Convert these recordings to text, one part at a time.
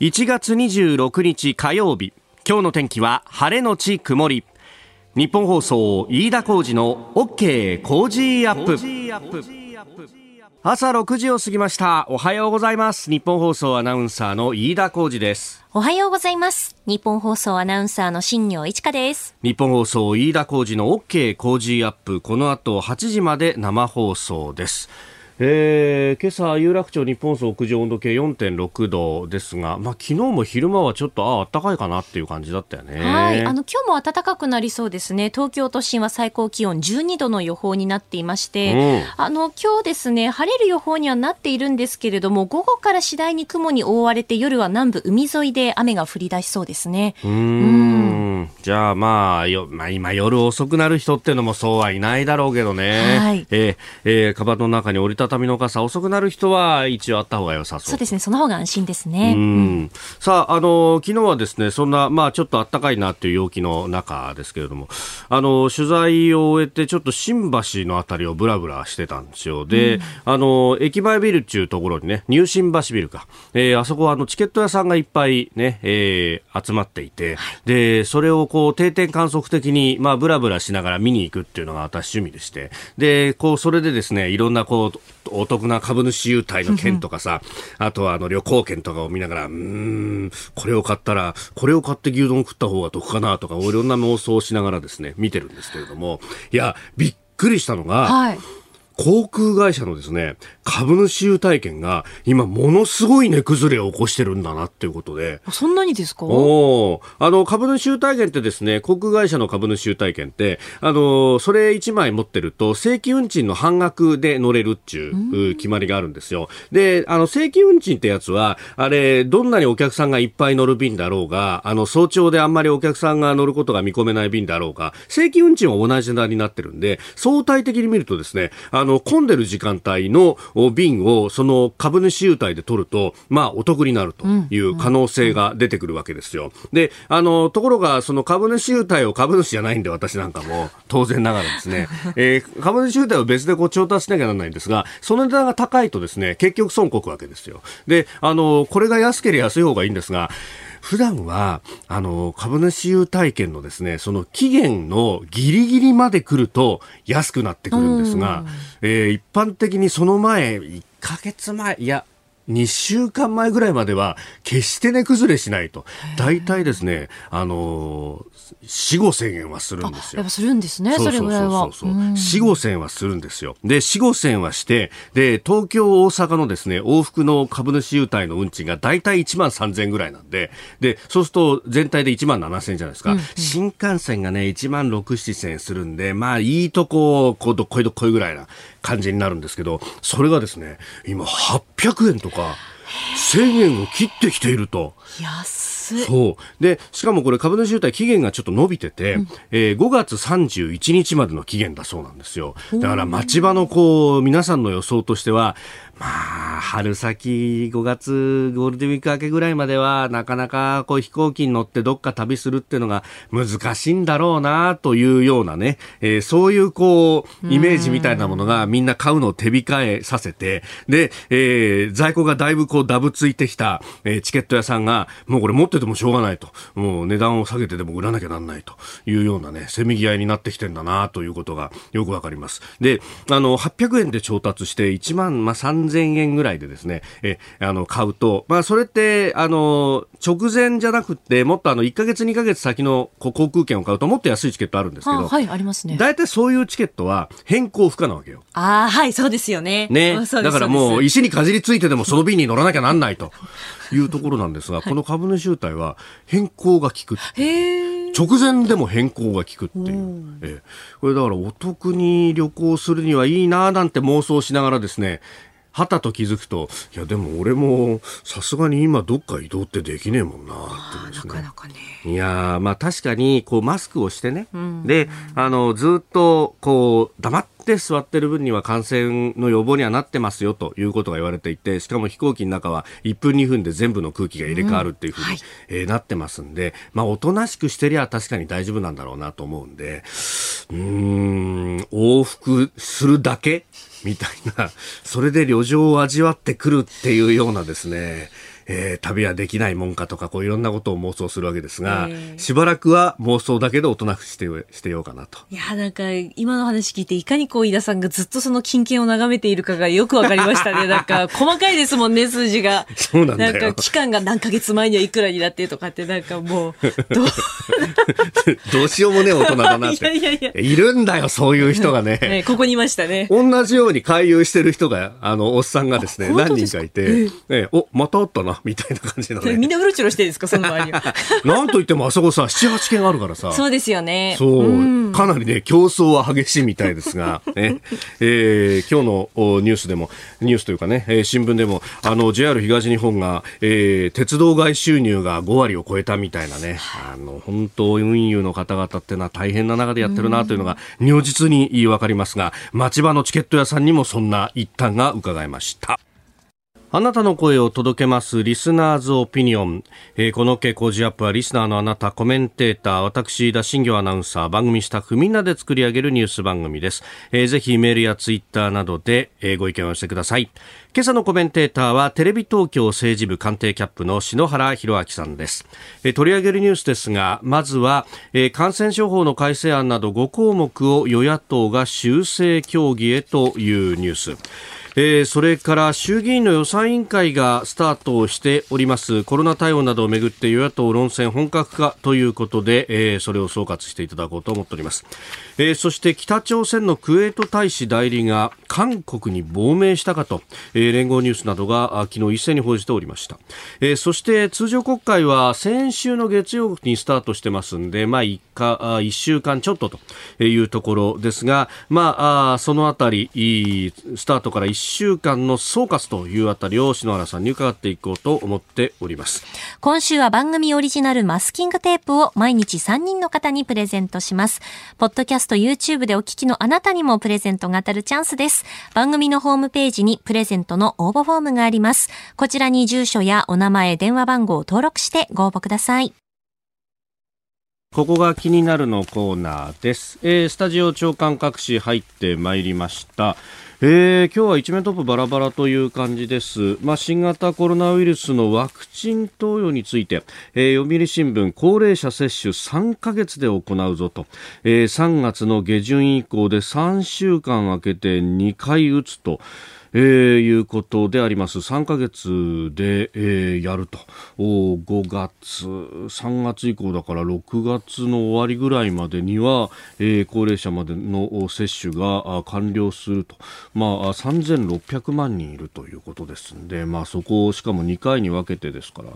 1月26日火曜日。今日の天気は晴れのち曇り。日本放送飯田浩二の OK 工事アップ。朝6時を過ぎました。おはようございます。日本放送アナウンサーの飯田浩二です。おはようございます。日本放送アナウンサーの新業一華です。日本放送飯田浩二の OK 工事アップ。この後8時まで生放送ですえー、今朝有楽町日本総屋上温度計4.6度ですが、まあ昨日も昼間はちょっとあ暖かいかなっていう感じだったよね。はい、あの今日も暖かくなりそうですね。東京都心は最高気温12度の予報になっていまして、うん、あの今日ですね晴れる予報にはなっているんですけれども、午後から次第に雲に覆われて夜は南部海沿いで雨が降り出しそうですね。うんうんじゃあまあよまあ今夜遅くなる人っていうのもそうはいないだろうけどね。はい。えー、えー、カの中に折りたたみの傘遅くなる人は一応あった方が良さそう。そうですね。その方が安心ですね、うん、さああの昨日はですねそんなまあちょっと暖かいなという陽気の中ですけれども。あの取材を終えてちょっと新橋のあたりをぶらぶらしてたんですよ。で、うん、あの駅前ビルっていうところにね入新橋ビルか、えー、あそこはあのチケット屋さんがいっぱいね、えー、集まっていて、はい、でそれをこう定点観測的にまあぶらぶらしながら見に行くっていうのが私趣味でして。でこうそれでですねいろんなこうお得な株主優待の券とかさ、あとはあの旅行券とかを見ながら、うん、これを買ったら、これを買って牛丼食った方が得かなとか、いろんな妄想をしながらですね、見てるんですけれども、いや、びっくりしたのが、はい航空会社のですね、株主優待券が今ものすごい値崩れを起こしてるんだなっていうことで。そんなにですか？おあの、株主優待券ってですね、航空会社の株主優待券って、あの、それ1枚持ってると正規運賃の半額で乗れるっていう決まりがあるんですよ。で、あの、正規運賃ってやつは、あれ、どんなにお客さんがいっぱい乗る便だろうが、あの、早朝であんまりお客さんが乗ることが見込めない便だろうが、正規運賃は同じ値になってるんで、相対的に見るとですね、あの、の、混んでる時間帯の便をその株主優待で取ると、まあ、お得になるという可能性が出てくるわけですよ。で、あの、ところが、その株主優待を株主じゃないんで、私なんかも、当然ながらですね、えー、株主優待を別でこう調達しなきゃならないんですが、その値段が高いとですね、結局損こくわけですよ。で、あの、これが安ければ安い方がいいんですが、普段は、あの、株主優待券のですね、その期限のギリギリまで来ると安くなってくるんですが、えー、一般的にその前、1ヶ月前、いや、2週間前ぐらいまでは決して値崩れしないと。大体ですね、あのー、4、5千円はするんですよ。やっぱするんですね、それぐらいは。そうそうそう4、5千はするんですよ。で、4、5千はして、で、東京、大阪のですね、往復の株主優待の運賃が大体1万3000円ぐらいなんで、で、そうすると全体で1万7000円じゃないですか。うんうん、新幹線がね、1万6、7千円するんで、まあ、いいとこ、こう、どっこいどっこいぐらいな感じになるんですけど、それがですね、今800円とか、1000円を切ってきていると。安そう。で、しかもこれ株主優待期限がちょっと伸びてて、うん、えー、5月31日までの期限だそうなんですよ。だから町場のこう、皆さんの予想としては、まあ、春先5月ゴールデンウィーク明けぐらいまではなかなかこう飛行機に乗ってどっか旅するっていうのが難しいんだろうなというようなね、えー、そういうこうイメージみたいなものがみんな買うのを手控えさせて、で、えー、在庫がだいぶこうダブついてきた、えー、チケット屋さんがもうこれ持っててもしょうがないと、もう値段を下げてでも売らなきゃなんないというようなね、せめぎ合いになってきてんだなということがよくわかります。で、あの、800円で調達して1万、まあ、3000 3000円ぐらいでですね、え、あの、買うと、まあ、それって、あの、直前じゃなくて、もっとあの、1ヶ月2ヶ月先の航空券を買うともっと安いチケットあるんですけど、はい、ありますね。大体そういうチケットは変更不可なわけよ。ああ、はい、そうですよね。ね。だからもう、石にかじりついてでもその便に乗らなきゃなんないと いうところなんですが、この株主優待は変更が効く。へー。直前でも変更が効くっていう、えこれだからお得に旅行するにはいいななんて妄想しながらですねはたと気づくと、いや、でも俺も、さすがに今どっか移動ってできねえもんな、ってね。なかなかね。いやまあ確かに、こう、マスクをしてね、うん、で、あの、ずっと、こう、黙って座ってる分には感染の予防にはなってますよということが言われていて、しかも飛行機の中は1分2分で全部の空気が入れ替わるっていうふうに、うんはい、えー、なってますんで、まあおとなしくしてりゃ確かに大丈夫なんだろうなと思うんで、うん、往復するだけみたいな、それで旅情を味わってくるっていうようなですね、えー、旅はできないもんかとか、こういろんなことを妄想するわけですが、えー、しばらくは妄想だけで大人くしてしてようかなと。いや、なんか、今の話聞いて、いかにこう、飯田さんがずっとその金券を眺めているかがよくわかりましたね。なんか、細かいですもんね、数字が。そうなんだよ。なんか、期間が何ヶ月前にはいくらになってとかって、なんかもう、どう、どうしようもね、大人だなって。いやいやいや。いるんだよ、そういう人がね。ねここにいましたね。同じように回遊してる人が、あの、おっさんがですね、何人かいて、ええ、お、またあったな、みたいな感じのね。みんなうろちょろしてるんですか、その周りは。なんといってもあそこさ、7、8件あるからさ。そうですよね。そう、うん、かなりね、競争は激しいみたいですが、ね、えー、今日のニュースでも、ニュースというかね、えー、新聞でも、あの、JR 東日本が、えー、鉄道外収入が5割を超えたみたいなね、あの、本当、運輸の方々ってのは大変な中でやってるなというのが、如実にわかりますが、町場のチケット屋さんにもそんな一端が伺えました。あなたの声を届けますリスナーズオピニオン、えー、この傾向ジアップはリスナーのあなたコメンテーター私田新業アナウンサー番組スタッフみんなで作り上げるニュース番組です、えー、ぜひメールやツイッターなどで、えー、ご意見をしてください。今朝のコメンテーターはテレビ東京政治部官邸キャップの篠原博明さんです、えー、取り上げるニュースですがまずは、えー、感染症法の改正案など5項目を与野党が修正協議へというニュース。えー、それから衆議院の予算委員会がスタートをしております。コロナ対応などをめぐって与野党論戦本格化ということで、えー、それを総括していただこうと思っております、えー、そして北朝鮮のクウェート大使代理が韓国に亡命したかと、えー、連合ニュースなどが昨日一斉に報じておりました、えー、そして通常国会は先週の月曜日にスタートしてますんで、まあ、1, か1週間ちょっとというところですが、まあ、あそのあたりスタートから1週間の総括というあたりを篠原さんに伺っていこうと思っております。今週は番組オリジナルマスキングテープを毎日3人の方にプレゼントします。ポッドキャスト YouTube でお聞きのあなたにもプレゼントが当たるチャンスです。番組のホームページにプレゼントの応募フォームがあります。こちらに住所やお名前電話番号を登録してご応募ください。ここが気になるのコーナーです、えー、スタジオ長官各紙入ってまいりましたえー、今日は一面トップバラバラという感じです、まあ、新型コロナウイルスのワクチン投与について、えー、読売新聞高齢者接種3ヶ月で行うぞと、えー、3月の下旬以降で3週間空けて2回打つと。えー、いうことであります。3ヶ月で、えー、やると。お5月、3月以降だから6月の終わりぐらいまでには、えー、高齢者までの接種が完了すると。まあ、3600万人いるということですんで、まあ、そこをしかも2回に分けてですから、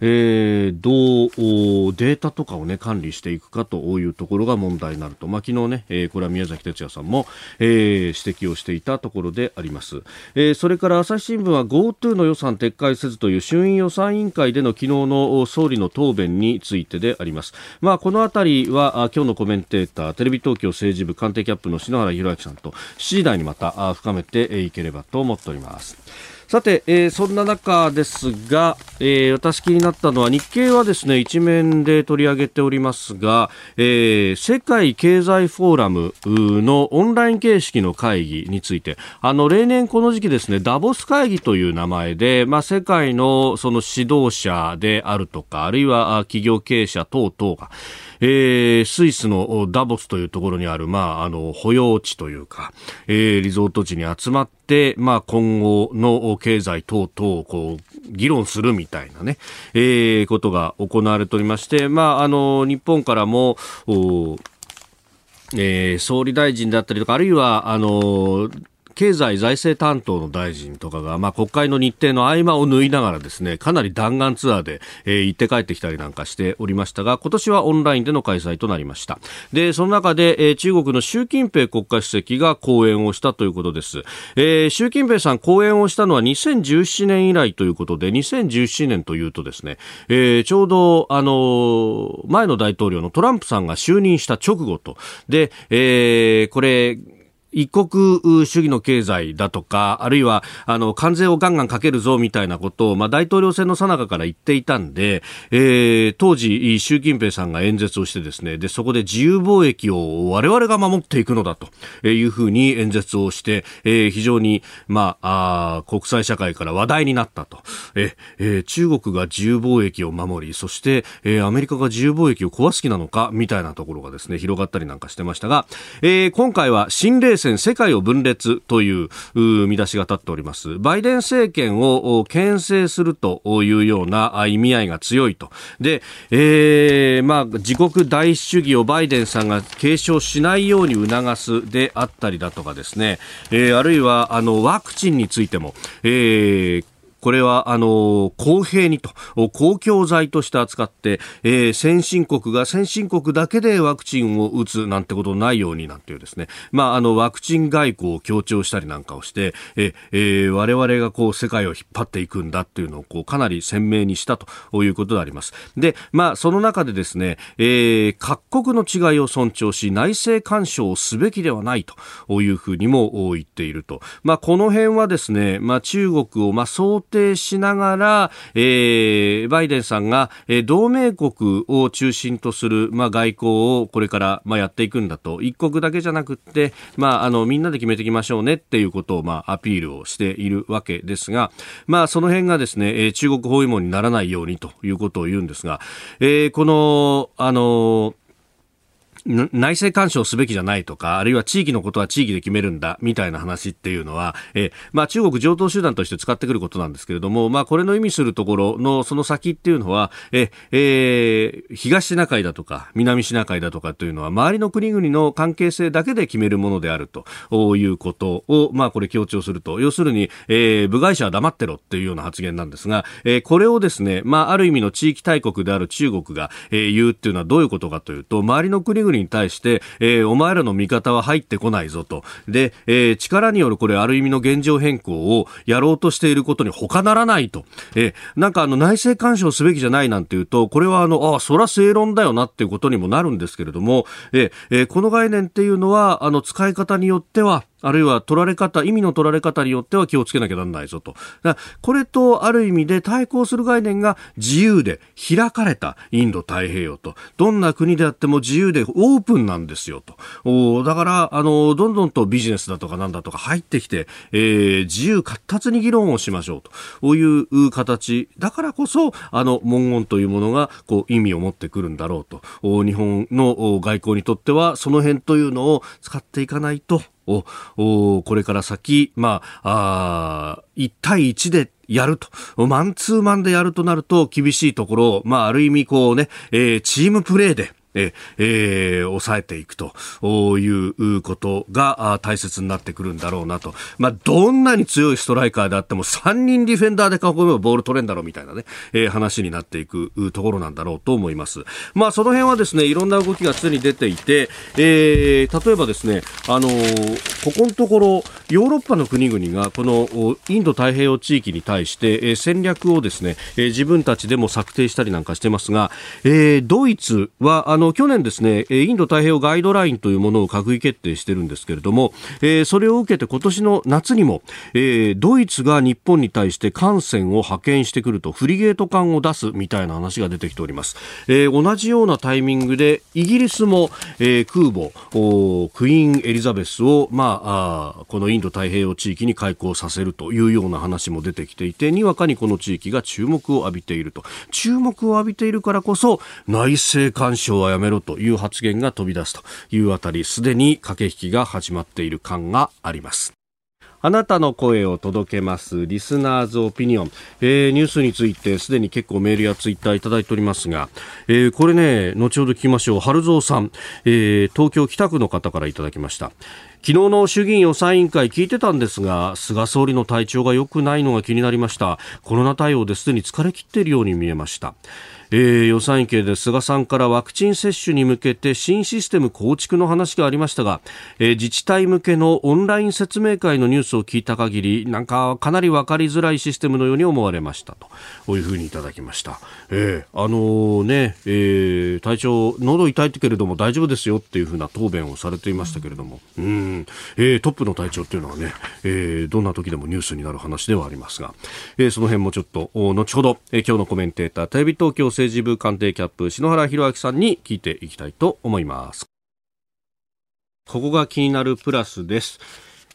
えー、どうデータとかを、ね、管理していくかというところが問題になると、まあ、昨日ね、えー、これは宮崎哲也さんも、えー、指摘をしていたところであります、えー、それから朝日新聞は GoTo の予算撤回せずという衆院予算委員会での昨日の総理の答弁についてであります、まあ、このあたりは今日のコメンテーターテレビ東京政治部官邸キャップの篠原博明さんと7時台にまた深めていければと思っております。さて、えー、そんな中ですが、えー、私気になったのは日経はですね一面で取り上げておりますが、えー、世界経済フォーラムのオンライン形式の会議について。あの例年この時期ですねダボス会議という名前で、まあ、世界のその指導者であるとかあるいは企業経営者等々がえー、スイスのダボスというところにある、まあ、あの、保養地というか、えー、リゾート地に集まって、まあ、今後の経済等々をこう、議論するみたいなね、えー、ことが行われておりまして、まあ、あの、日本からも、おえー、総理大臣だったりとか、あるいは、あの、経済財政担当の大臣とかが、まあ、国会の日程の合間を縫いながらですね、かなり弾丸ツアーで、えー、行って帰ってきたりなんかしておりましたが、今年はオンラインでの開催となりました。で、その中で、えー、中国の習近平国家主席が講演をしたということです。えー、習近平さん講演をしたのは2017年以来ということで、2017年というとですね、えー、ちょうど、あの前の大統領のトランプさんが就任した直後と、で、えー、これ、一国主義の経済だとか、あるいは、あの、関税をガンガンかけるぞみたいなことを、まあ、大統領選の最中から言っていたんで、えー、当時、習近平さんが演説をしてですね、で、そこで自由貿易を我々が守っていくのだというふうに演説をして、えー、非常に、まあ、あ国際社会から話題になったと。え、えー、中国が自由貿易を守り、そして、えー、アメリカが自由貿易を壊す気なのか、みたいなところがですね、広がったりなんかしてましたが、えー、今回は新冷戦世界を分裂という見出しが立っております。バイデン政権を牽制するというような意味合いが強いと。で、えー、まあ、自国第一主義をバイデンさんが継承しないように促すであったりだとかですね、えー、あるいは、あの、ワクチンについても、えー、これは、あの、公平にと、公共財として扱って、えー、先進国が先進国だけでワクチンを打つなんてことないようになんていうですね、まあ、あの、ワクチン外交を強調したりなんかをして、えー、我々がこう、世界を引っ張っていくんだっていうのを、こう、かなり鮮明にしたということであります。で、まあ、その中でですね、えー、各国の違いを尊重し、内政干渉をすべきではないというふうにも言っていると。まあ、この辺はですね、まあ、中国を、まあ、想定しながら、えー、バイデンさんが、えー、同盟国を中心とする、まあ、外交をこれから、まあ、やっていくんだと、一国だけじゃなくて、まあ、あの、みんなで決めていきましょうねっていうことを、まあ、アピールをしているわけですが、まあ、その辺がですね、えー、中国包囲網にならないようにということを言うんですが、えー、この、あのー内政干渉すべきじゃないとか、あるいは地域のことは地域で決めるんだ、みたいな話っていうのは、えまあ中国上等手段として使ってくることなんですけれども、まあこれの意味するところのその先っていうのは、え、えー、東シナ海だとか、南シナ海だとかというのは、周りの国々の関係性だけで決めるものであるということを、まあこれ強調すると、要するに、えー、部外者は黙ってろっていうような発言なんですが、えー、これをですね、まあある意味の地域大国である中国が、えー、言うっていうのはどういうことかというと、周りの国々に対して、えー、お前らの味方は入ってこないぞと。で、えー、力によるこれある意味の現状変更をやろうとしていることに他ならないと。えー、なんかあの内政干渉すべきじゃないなんていうと、これはあの、あ、そら正論だよなっていうことにもなるんですけれども、えー、この概念っていうのは、あの、使い方によっては、あるいは取られ方、意味の取られ方によっては気をつけなきゃなんないぞと。これとある意味で対抗する概念が自由で開かれたインド太平洋と。どんな国であっても自由でオープンなんですよと。だから、あの、どんどんとビジネスだとかなんだとか入ってきて、えー、自由活発に議論をしましょうと。こういう形。だからこそ、あの、文言というものが、こう、意味を持ってくるんだろうと。日本の外交にとっては、その辺というのを使っていかないと、を、これから先、まあ、あ1対1でやると、マンツーマンでやるとなると厳しいところを、まあ、ある意味こうね、えー、チームプレーで、ええー、抑えていくということが大切になってくるんだろうなと。まあ、どんなに強いストライカーであっても3人ディフェンダーで囲めばボール取れんだろうみたいなね、えー、話になっていくところなんだろうと思います。まあ、その辺はですね、いろんな動きが常に出ていて、えー、例えばですね、あのー、ここのところ、ヨーロッパの国々がこのインド太平洋地域に対して、え、戦略をですね、え、自分たちでも策定したりなんかしてますが、えー、ドイツは、あの、去年ですね、インド太平洋ガイドラインというものを閣議決定してるんですけれども、えー、それを受けて今年の夏にも、えー、ドイツが日本に対して艦船を派遣してくると、フリゲート艦を出すみたいな話が出てきております。えー、同じようなタイミングで、イギリスも、えー、空母、クイーンエリザベスを、まあ、あこのインド太平洋地域に開港させるというような話も出てきていて、にわかにこの地域が注目を浴びていると。注目を浴びているからこそ、内政干渉はやめろという発言が飛び出すというあたり、すでに駆け引きが始まっている感があります。あなたの声を届けます。リスナーズオピニオン、えー、ニュースについてすでに結構メールやツイッターいただいておりますが、えー、これね後ほど聞きましょう。春蔵さん、えー、東京北区の方からいただきました。昨日の衆議院予算委員会聞いてたんですが菅総理の体調が良くないのが気になりました。コロナ対応ですでに疲れ切っているように見えました。えー、予算委員会で菅さんからワクチン接種に向けて新システム構築の話がありましたが、えー、自治体向けのオンライン説明会のニュースを聞いた限りなんかかなり分かりづらいシステムのように思われましたというふうにいただきました、えー、あのー、ね、えー、体調喉痛いけれども大丈夫ですよっていうふうな答弁をされていましたけれども。うん。んえー、トップの体調っていうのはね、えー、どんな時でもニュースになる話ではありますが、えー、その辺もちょっと後ほど、えー、今日のコメンテーターテレビ東京政治部官邸キャップ篠原博明さんに聞いていきたいと思います。ここが気になるプラスです。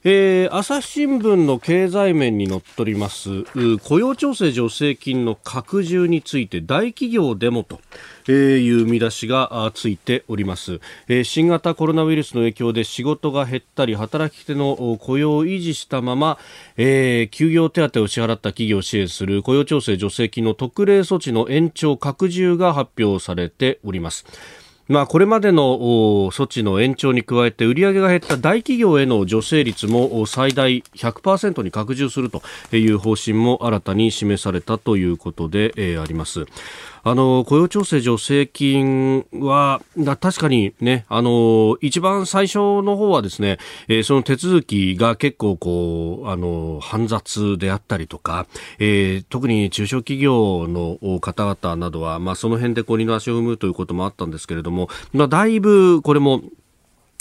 えー、朝日新聞の経済面に載っております雇用調整助成金の拡充について大企業でもという見出しがついております、えー、新型コロナウイルスの影響で仕事が減ったり働き手の雇用を維持したまま、えー、休業手当を支払った企業を支援する雇用調整助成金の特例措置の延長拡充が発表されております。まあ、これまでの措置の延長に加えて売上が減った大企業への助成率も最大100%に拡充するという方針も新たに示されたということで、あります。あの雇用調整助成金は確かにねあの一番最初の方はですね、えー、その手続きが結構こうあの煩雑であったりとか、えー、特に中小企業の方々などはまあその辺でこう二の足を踏むということもあったんですけれども、まあ、だいぶこれも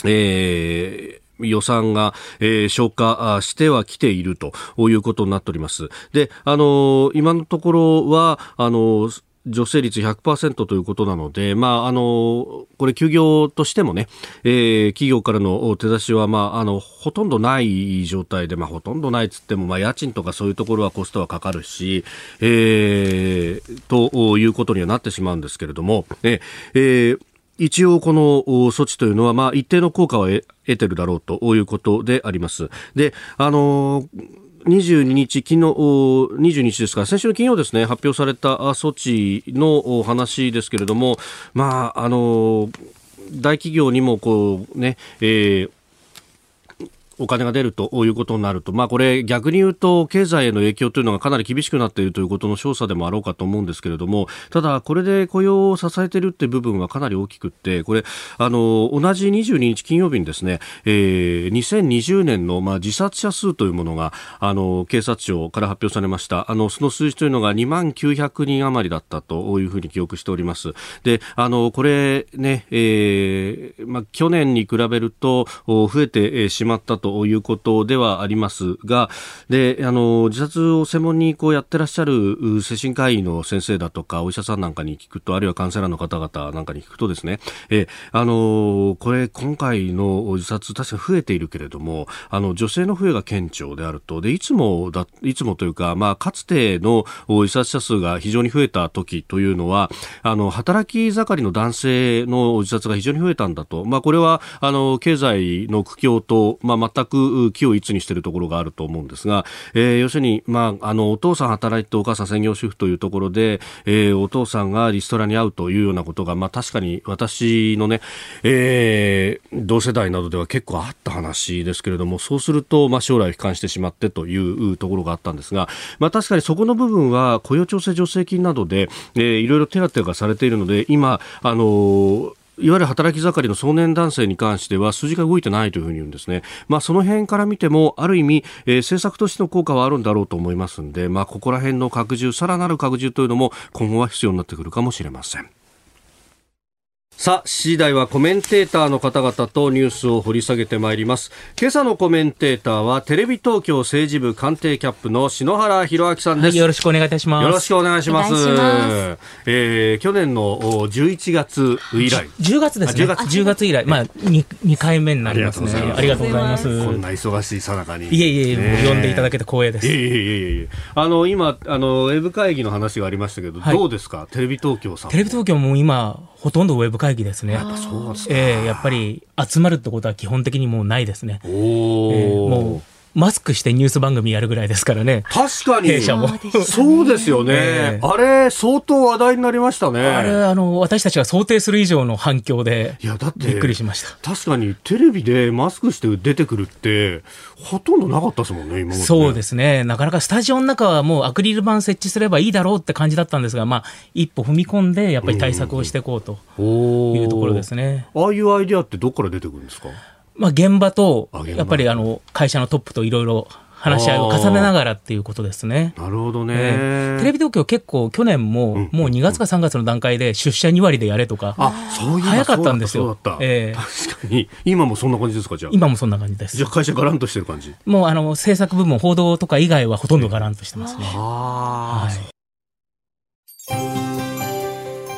えー、予算が、えー、消化してはきているということになっております。で、あの今のところは、あの助成率100%ということなので、まあ、あの、これ休業としてもね、えー、企業からの手出しは、まあ、あの、ほとんどない状態で、まあ、ほとんどないっつっても、まあ、家賃とかそういうところはコストはかかるし、えー、ということにはなってしまうんですけれども、えー、一応この措置というのは、まあ、一定の効果は得てるだろうということであります。で、あの22日、昨日、22日ですか、先週の金曜ですね、発表された措置の話ですけれども、まあ、あの、大企業にもこうね、えーお金が出るということになると、まあ、これ逆に言うと経済への影響というのがかなり厳しくなっているということの調査でもあろうかと思うんですけれどもただ、これで雇用を支えているっていう部分はかなり大きくってこれあの同じ22日金曜日にですね、えー、2020年の、まあ、自殺者数というものがあの警察庁から発表されました。あのその数字というのが2万900人余りだったというふうに記憶しております。であのこれね、えーまあ、去年に比べると増えてしまったとということではありますが、で、あの、自殺を専門にこうやってらっしゃる精神科医の先生だとか、お医者さんなんかに聞くと、あるいはカウンセラーの方々なんかに聞くとですね、え、あの、これ、今回の自殺、確かに増えているけれども、あの、女性の増えが顕著であると、で、いつもだ、いつもというか、まあ、かつての自殺者数が非常に増えた時というのは、あの、働き盛りの男性の自殺が非常に増えたんだと。まあ、これは、あの、経済の苦境と、まあ、全く気を一にしているところがあると思うんですが、えー、要するに、まあ、あのお父さん働いてお母さん専業主婦というところで、えー、お父さんがリストラに会うというようなことが、まあ、確かに私のね、えー、同世代などでは結構あった話ですけれどもそうすると、まあ、将来を悲観してしまってというところがあったんですが、まあ、確かにそこの部分は雇用調整助成金などで、えー、いろいろ手当がされているので今あのーいわゆる働き盛りの壮年男性に関しては数字が動いてないというふうに言うんですね。まあ、その辺から見ても、ある意味、えー、政策としての効果はあるんだろうと思いますんで、まあ、ここら辺の拡充、さらなる拡充というのも今後は必要になってくるかもしれません。さあ、7時台はコメンテーターの方々とニュースを掘り下げてまいります。今朝のコメンテーターは、テレビ東京政治部官邸キャップの篠原博明さんです、はい、よろしくお願いいたします。よろしくお願いします。ますえー、去年の11月以来。10月ですね。10月 ,10 月以来。まあ2、2回目になりますね。ありがとうございます。こんな忙しいさなかに。いえいえ、もう呼んでいただけて光栄です。いえいえいえいえ。あの、今、あの、ウェブ会議の話がありましたけど、はい、どうですか？テレビ東京さん。テレビ東京も今、ほとんどウェブ会議ですね。やっぱそうですええー、やっぱり集まるってことは基本的にもうないですね。おえー、もうマスクしてニュース番組やるぐらいですからね。確かに。弊社も。そうですよね、えー、あれ、相当話題になりましたね。あれ、あの、私たちが想定する以上の反響で、いや、だって、びっくりしました。確かに、テレビでマスクして出てくるって、ほとんどなかったですもんね、今まで、ね、そうですね。なかなかスタジオの中はもうアクリル板設置すればいいだろうって感じだったんですが、まあ、一歩踏み込んで、やっぱり対策をしていこうというところですね。ああいうアイディアってどこから出てくるんですか？まあ、現場と、やっぱりあの会社のトップといろいろ話し合いを重ねながらっていうことですね。なるほどね、えー、テレビ東京結構去年も、もう2月か3月の段階で出社2割でやれとか、あそういう早かったんですよ。えー、確かに。今もそんな感じですかじゃあ。今もそんな感じです。じゃあ会社がらんとしてる感じ。もうあの制作部門報道とか以外はほとんどがらんとしてますね、はい、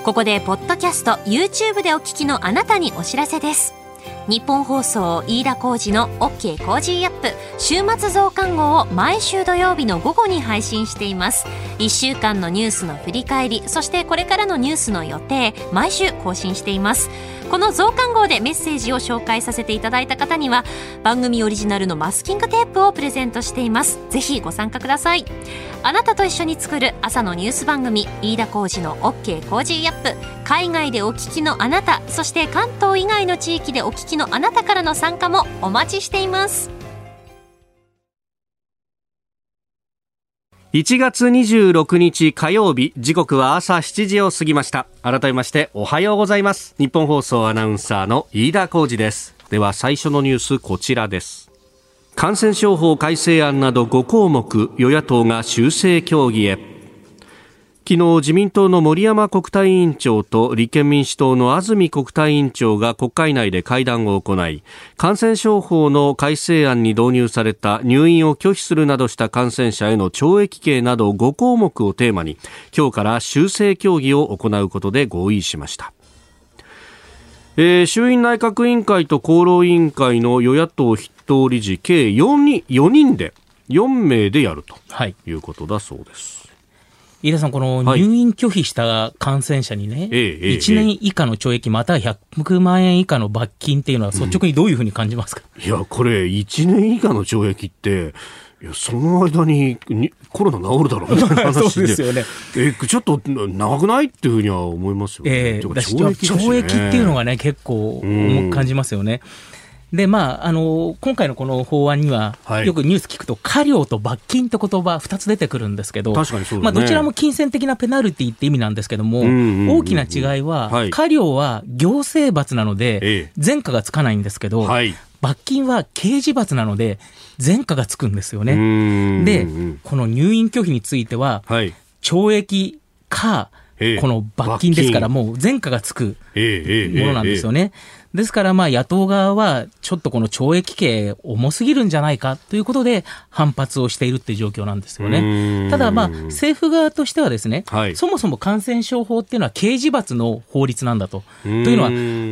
ここでポッドキャスト YouTube でお聞きのあなたにお知らせです日本放送飯田浩二の OK コージーアップ週末増刊号を毎週土曜日の午後に配信しています。1週間のニュースの振り返りそしてこれからのニュースの予定毎週更新しています。この増刊号でメッセージを紹介させていただいた方には番組オリジナルのマスキングテープをプレゼントしています。ぜひご参加ください。あなたと一緒に作る朝のニュース番組飯田浩二の OK コージーアップ。海外でお聞きのあなたそして関東以外の地域でお聞きのあなたからの参加もお待ちしています。1月26日火曜日時刻は朝7時を過ぎました。改めましておはようございます。ニッポン放送アナウンサーの飯田浩司です。では最初のニュースこちらです。感染症法改正案など5項目与野党が修正協議へ。昨日自民党の森山国対委員長と立憲民主党の安住国対委員長が国会内で会談を行い感染症法の改正案に導入された入院を拒否するなどした感染者への懲役刑など5項目をテーマに今日から修正協議を行うことで合意しましたえー、衆院内閣委員会と厚労委員会の与野党筆頭理事計 4, 人4人で4名でやるということだそうです。飯田さん、この入院拒否した感染者にね、はい、1年以下の懲役、または100万円以下の罰金っていうのは、率直にどういうふうに感じますか、うん、いや、これ、1年以下の懲役って、いやその間ににコロナ治るだろうみたいな話で。そうですよね、えちょっと長くないっていうふうには思いますよね。えー、懲役、ね、懲役っていうのがね、結構重く感じますよね。うんで、まあ、あの、今回のこの法案には、よくニュース聞くと、過料と罰金って言葉2つ出てくるん前けど、確かにそう、ね、まあ、どちらも金銭的なペナルティって意味なんですけども、大きな違いは、はい、過料は行政罰なので、前科がつかないんですけど、はい、罰金は刑事罰なので、前科がつくんですよね。で、この入院拒否については、はい、懲役か、この罰金ですから、もう前科がつくものなんですよね。ですから、まあ、野党側は、ちょっとこの懲役刑重すぎるんじゃないかということで、反発をしているっていう状況なんですよね。ただ、まあ、政府側としてはですね、はい、そもそも感染症法っていうのは刑事罰の法律なんだと。というのは、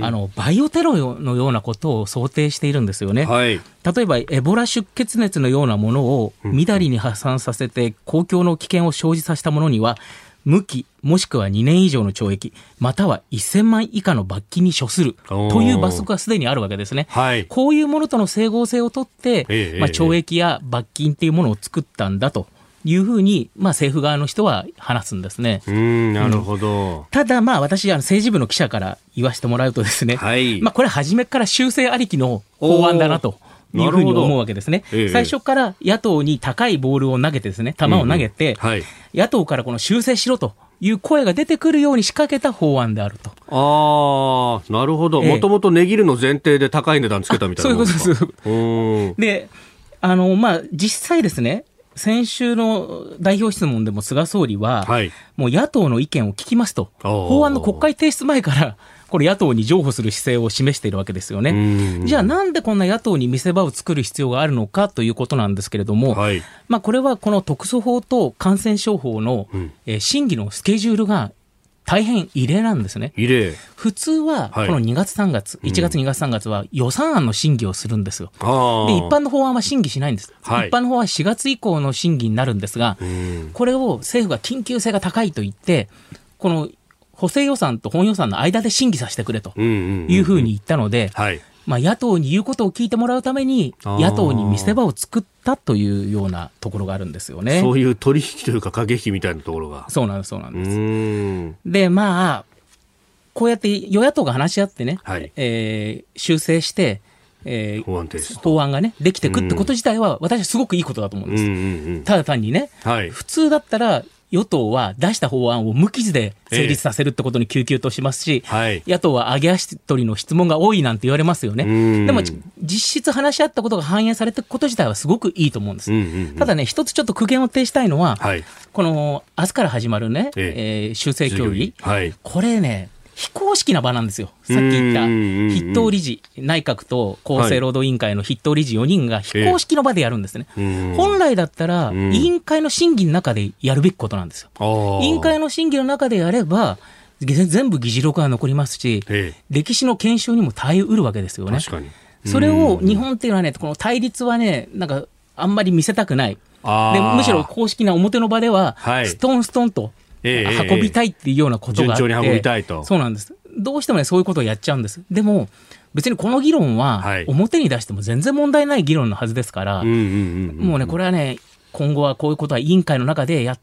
あの、バイオテロのようなことを想定しているんですよね。はい、例えば、エボラ出血熱のようなものを、みだりに破産させて、公共の危険を生じさせたものには、無期もしくは2年以上の懲役または1000万以下の罰金に処するという罰則がすでにあるわけですね、はい、こういうものとの整合性をとって、ええ、まあ、懲役や罰金というものを作ったんだと。いうふうに、まあ、政府側の人は話すんですね。うんなるほど。うん、ただ、まあ、私、あの政治部の記者から言わせてもらうとですね、はい、まあ、これ、初めから修正ありきの法案だなと。いうふうに思うわけですね。ええ、最初から野党に高いボールを投げてですね、球を投げて、うんはい、野党からこの修正しろという声が出てくるように仕掛けた法案であると。ああ、なるほど。もともと値切るの前提で高い値段つけたみたいな。そういうことです。で、あの、まあ、実際ですね、先週の代表質問でも菅総理は、はい、もう野党の意見を聞きますと、法案の国会提出前からこれ野党に譲歩する姿勢を示しているわけですよね。じゃあなんでこんな野党に見せ場を作る必要があるのかということなんですけれども、はい、まあこれはこの特措法と感染症法の、うん、え審議のスケジュールが大変異例なんですね。異例。普通は、この2月3月、はい、1月2月3月は予算案の審議をするんですよ。で、一般の法案は審議しないんです。はい、一般の法案は4月以降の審議になるんですが、これを政府が緊急性が高いと言って、この補正予算と本予算の間で審議させてくれというふうに言ったので、まあ、野党に言うことを聞いてもらうために、野党に見せ場を作ったというようなところがあるんですよね。そういう取引というか駆け引きみたいなところが。そうなんです、そうなんです。で、まあ、こうやって与野党が話し合ってね、はい、えー、修正して、えー、法案法案がね、できてくってこと自体は、私はすごくいいことだと思うんです。ただ単にね、はい、普通だったら、与党は出した法案を無傷で成立させるってことに救急としますし、ええ、野党は揚げ足取りの質問が多いなんて言われますよね。でも、実質話し合ったことが反映されていくこと自体はすごくいいと思うんです。うんうんうん、ただね、一つちょっと苦言を呈したいのは、はい、この、明日から始まるね、ええ。えー、修正協議、はい、これね、非公式な場なんですよ。さっき言った筆頭理事、内閣と厚生労働委員会の筆頭理事4人が非公式の場でやるんですね。本来だったら、委員会の審議の中でやるべきことなんですよ。委員会の審議の中でやれば、全部議事録が残りますし、歴史の検証にも耐えうるわけですよね。それを日本っていうのはね、この対立はね、なんかあんまり見せたくない。でむしろ公式な表の場では、ストンストンと運びたいっていうようなことがあって、順調に運びたいと。そうなんです。どうしてもね、そういうことをやっちゃうんです。でも、別にこの議論は、表に出しても全然問題ない議論のはずですから、もうね、これはね、今後はこういうことは委員会の中でやっ、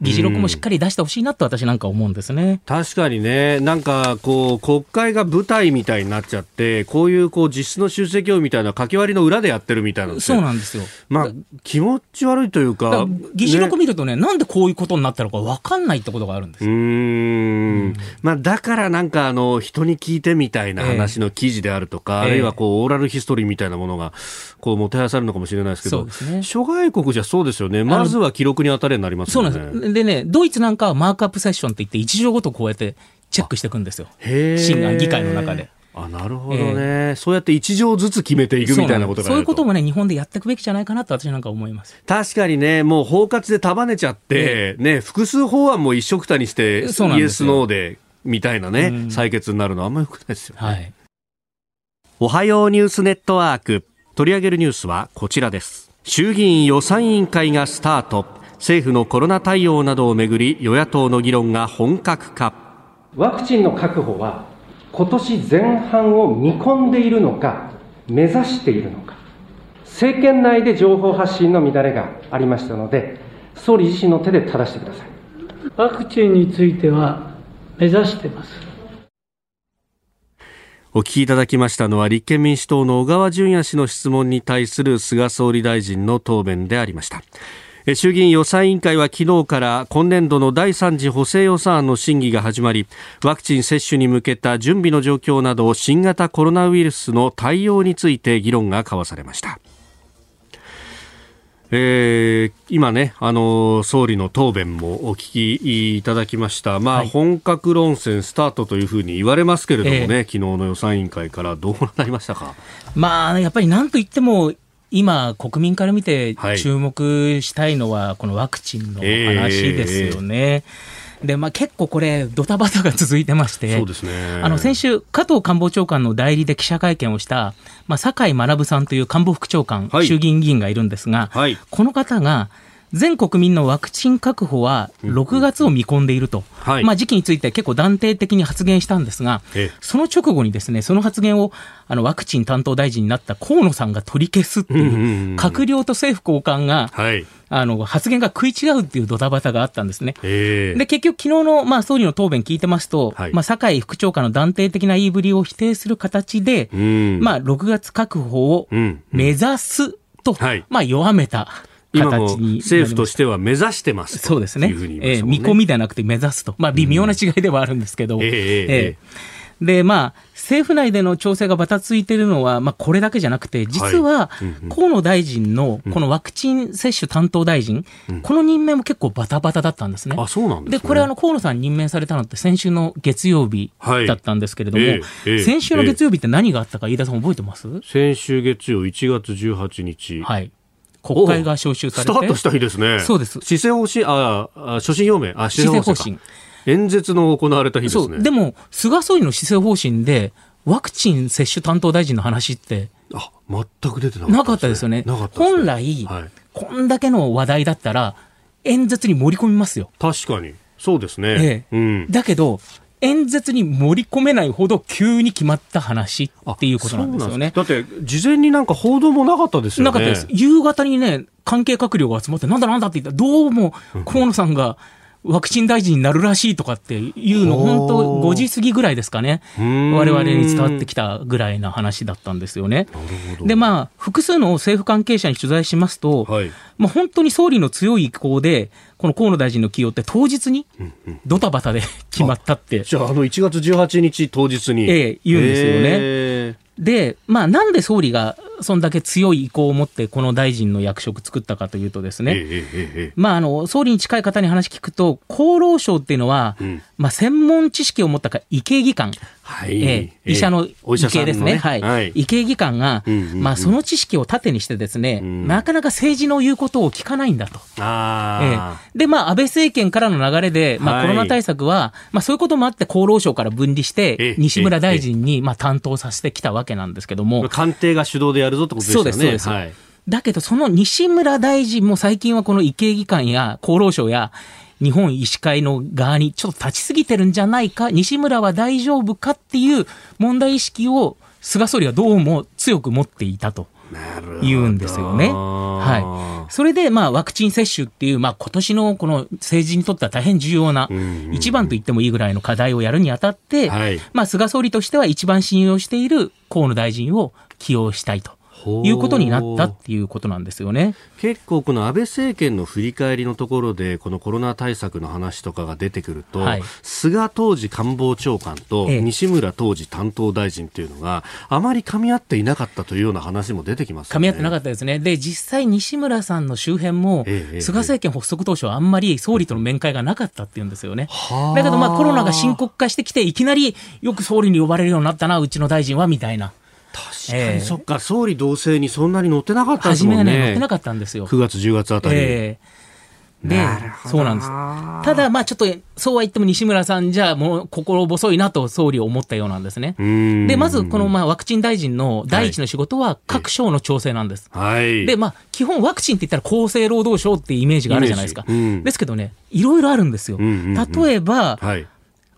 議事録もしっかり出してほしいなと私なんか思うんですね。確かにね、なんかこう、国会が舞台みたいになっちゃって、こういうこう実質の出席をみたいな書き割りの裏でやってるみたいなそうなんですよ。まあ、気持ち悪いというか。議事録見るとね、ねなんでこういうことになったのか分かんないってことがあるんですよ。うん。まあ、だからなんかあの、人に聞いてみたいな話の記事であるとか、えー、あるいはこう、オーラルヒストリーみたいなものが、こう、もてはやされるのかもしれないですけど、ね、諸外国じゃそうですよね。まずは記録に当たれになりますよね。でね、ドイツなんかはマークアップセッションって言って、一条ごとこうやってチェックしていくんですよ。審議議会の中で。あなるほどね、えー、そうやって一条ずつ決めていくみたいなことがそういうこともね、日本でやっていくべきじゃないかなと私なんか思います確かにね、もう包括で束ねちゃって、えー、ね、複数法案も一緒くたにして、イエス、ノーでみたいなね、うん、採決になるのはあんまりよくないですよ、ね、はい。おはようニュースネットワーク。取り上げるニュースはこちらです。衆議院予算委員会がスタート。政府のコロナ対応などをめぐり与野党の議論が本格化。ワクチンの確保は今年前半を見込んでいるのか目指しているのか。政権内で情報発信の乱れがありましたので総理自身の手で正してください。ワクチンについては目指してます。お聞きいただきましたのは立憲民主党の小川淳也氏の質問に対する菅総理大臣の答弁でありました衆議院予算委員会は昨日から今年度の第3次補正予算案の審議が始まりワクチン接種に向けた準備の状況など新型コロナウイルスの対応について議論が交わされました。えー、今ね、あの総理の答弁もお聞きいただきました、まあ、はい、本格論戦スタートというふうに言われますけれどもね、えー、昨日の予算委員会からどうなりましたか、まあ、やっぱりなんといっても、今、国民から見て注目したいのは、このワクチンの話ですよね。えー、でまあ、結構これ、ドタバタが続いてまして、そうですね、あの先週、加藤官房長官の代理で記者会見をした、まあ、酒井学さんという官房副長官、はい、衆議院議員がいるんですが、はい、この方が、全国民のワクチン確保は6月を見込んでいると、はい、まあ、時期について結構断定的に発言したんですが、その直後にですねその発言をあのワクチン担当大臣になった河野さんが取り消すっていう、閣僚と政府高官が、はい、あの発言が食い違うっていうドタバタがあったんですね。で結局、昨日のまの総理の答弁聞いてますと、はい、まあ、酒井副長官の断定的な言いぶりを否定する形で、まあ、6月確保を目指すと、まあ、弱めた。今も政府としては目指してますそうですね。ねえー、見込みではなくて目指すと。まあ微妙な違いではあるんですけど。うん、えー、えーで、まあ、政府内での調整がばたついているのは、まあ、これだけじゃなくて、実は、河野大臣の、このワクチン接種担当大臣、うん、この任命も結構バタバタだったんですね。あ、そうなんで、ね、で、これ、あの、河野さん任命されたのって先週の月曜日だったんですけれども、はいえーえー、先週の月曜日って何があったか、飯田さん覚えてます？先週月曜1月18日。はい。国会が召集されて。スタートした日ですね。そうです。施政方針、あ、あ所信表明、あ、施政方針。演説の行われた日ですね。でも、菅総理の施政方針で、ワクチン接種担当大臣の話って、あ、全く出てなかったですよね。なかった本来、はい、こんだけの話題だったら、演説に盛り込みますよ。確かに。そうですね。ええ。うん、だけど、演説に盛り込めないほど急に決まった話っていうことなんですよね。だって、事前になんか報道もなかったですよね。なかったです。夕方にね、関係閣僚が集まって、なんだなんだって言ったら、どうも河野さんが、ワクチン大臣になるらしいとかっていうの、本当5時過ぎぐらいですかね。我々に伝わってきたぐらいな話だったんですよね。で、まあ、複数の政府関係者に取材しますと、はい、まあ、本当に総理の強い意向で、この河野大臣の起用って当日にドタバタで決まったって。じゃあ、あの1月18日当日に。ええ、言うんですよね。で、まあ、なんで総理がそんだけ強い意向を持ってこの大臣の役職作ったかというとですね、えええ、まあ、あの、総理に近い方に話聞くと、厚労省っていうのは、うん、まあ、専門知識を持ったか、医系技官、はい、えー、医者の医系ですね、ねはい、はい、医系技官が、うんうんうん、まあ、その知識を盾にしてですね、うん、なかなか政治の言うことを聞かないんだと。あえー、で、まあ、安倍政権からの流れで、まあ、コロナ対策は、まあ、そういうこともあって厚労省から分離して、西村大臣に、まあ、担当させてきたわけなんですけども。官邸が主導でやるぞってことですよね。そうです。はいだけど、その西村大臣も最近はこの医系技官や厚労省や日本医師会の側にちょっと立ちすぎてるんじゃないか、西村は大丈夫かっていう問題意識を菅総理はどうも強く持っていたと。言うんですよね。はい。それで、まあ、ワクチン接種っていう、まあ、今年のこの政治にとっては大変重要な、一番と言ってもいいぐらいの課題をやるにあたって、はい、まあ、菅総理としては一番信用している河野大臣を起用したいと。いうことになったっていうことなんですよね結構、この安倍政権の振り返りのところで、このコロナ対策の話とかが出てくると、はい、菅当時官房長官と西村当時担当大臣というのが、あまり噛み合っていなかったというような話も出てきます、ね、噛み合ってなかったですね。で、実際、西村さんの周辺も、菅政権発足当初はあんまり総理との面会がなかったっていうんですよね。だけど、まあ、コロナが深刻化してきて、いきなりよく総理に呼ばれるようになったな、うちの大臣は、みたいな。確かに、そっか、総理同棲にそんなに乗ってなかったんですもんね。初めはね、乗ってなかったんですよ。9月、10月あたり。えーで、そうなんです。ただ、まあちょっと、そうは言っても西村さんじゃ、もう心細いなと総理は思ったようなんですね。で、まず、この、まあワクチン大臣の第一の仕事は各省の調整なんです。はい。で、まあ基本ワクチンって言ったら厚生労働省っていうイメージがあるじゃないですか。うん、ですけどね、いろいろあるんですよ。例えば、はい、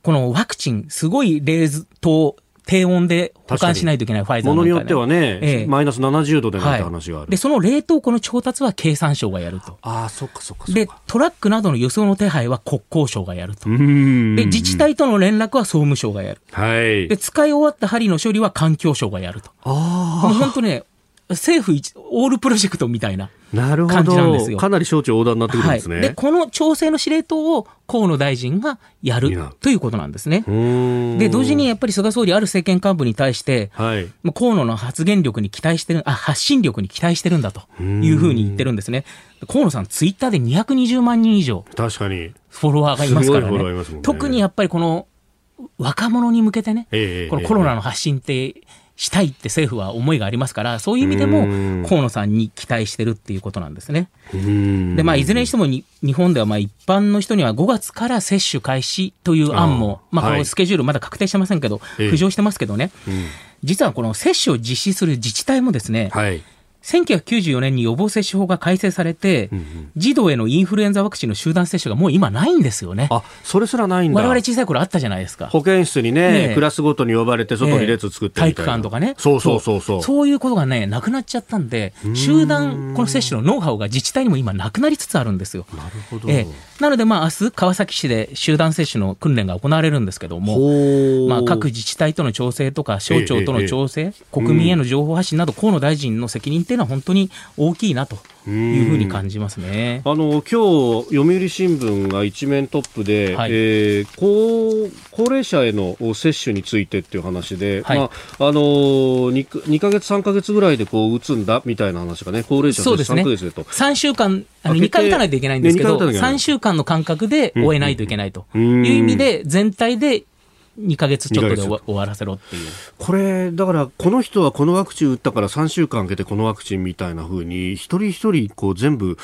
このワクチン、すごい冷凍、低温で保管しないといけないファイザーものによってはね、ええ、マイナス70度でなんて話がある、はい、で、その冷凍庫の調達は経産省がやると。ああ、そっかそっかで、トラックなどの輸送の手配は国交省がやると。で、自治体との連絡は総務省がやる。はい。で、使い終わった針の処理は環境省がやると。ああ。本当ね、政府一、オールプロジェクトみたいな感じなんですよ。かなり省庁横断になってくるんですね。はい、で、この調整の司令塔を河野大臣がやるということなんですね。で、同時にやっぱり菅総理ある政権幹部に対して、はい、河野の発言力に期待してる、あ、発信力に期待してるんだというふうに言ってるんですね。河野さん、ツイッターで220万人以上。確かに。フォロワーがいますからね。ね特にやっぱりこの若者に向けてね、えー、このコロナの発信って、したいって政府は思いがありますから、そういう意味でも河野さんに期待してるっていうことなんですね。で、まあ、いずれにしても日本ではまあ一般の人には5月から接種開始という案も、まあ、このスケジュールまだ確定してませんけど、浮上してますけどね、実はこの接種を実施する自治体もですね、はい1994年に予防接種法が改正されて、うんうん、児童へのインフルエンザワクチンの集団接種がもう今ないんですよね。あ、それすらないんだ。我々小さい頃あったじゃないですか。保健室にね、ねクラスごとに呼ばれて外に列作って体育館とかね。そうそうそうそう。そういうことがね、なくなっちゃったんで、集団、この接種のノウハウが自治体にも今なくなりつつあるんですよ。なるほど。えなので、まあ、明日、川崎市で集団接種の訓練が行われるんですけども、まあ、各自治体との調整とか、省庁との調整、国民への情報発信など、河野大臣の責任っていうのは本当に大きいなというふうに感じますね。あの今日読売新聞が一面トップで、はい、えー、高高齢者への接種についてっていう話で、はい、まああの 2, 2ヶ月3か月ぐらいでこう打つんだみたいな話がね高齢者接種3ヶ月でと。3週間あの2回打たないといけないんですけど、3週間の間隔で終えないといけないと。いう意味で、全体で2か月ちょっとで終わらせろっていう。これ、だから、この人はこのワクチン打ったから3週間空けてこのワクチンみたいなふうに、一人一人こう全部、